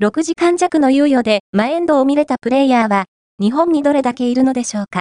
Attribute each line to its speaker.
Speaker 1: 6時間弱の猶予でマエンドを見れたプレイヤーは、日本にどれだけいるのでしょうか。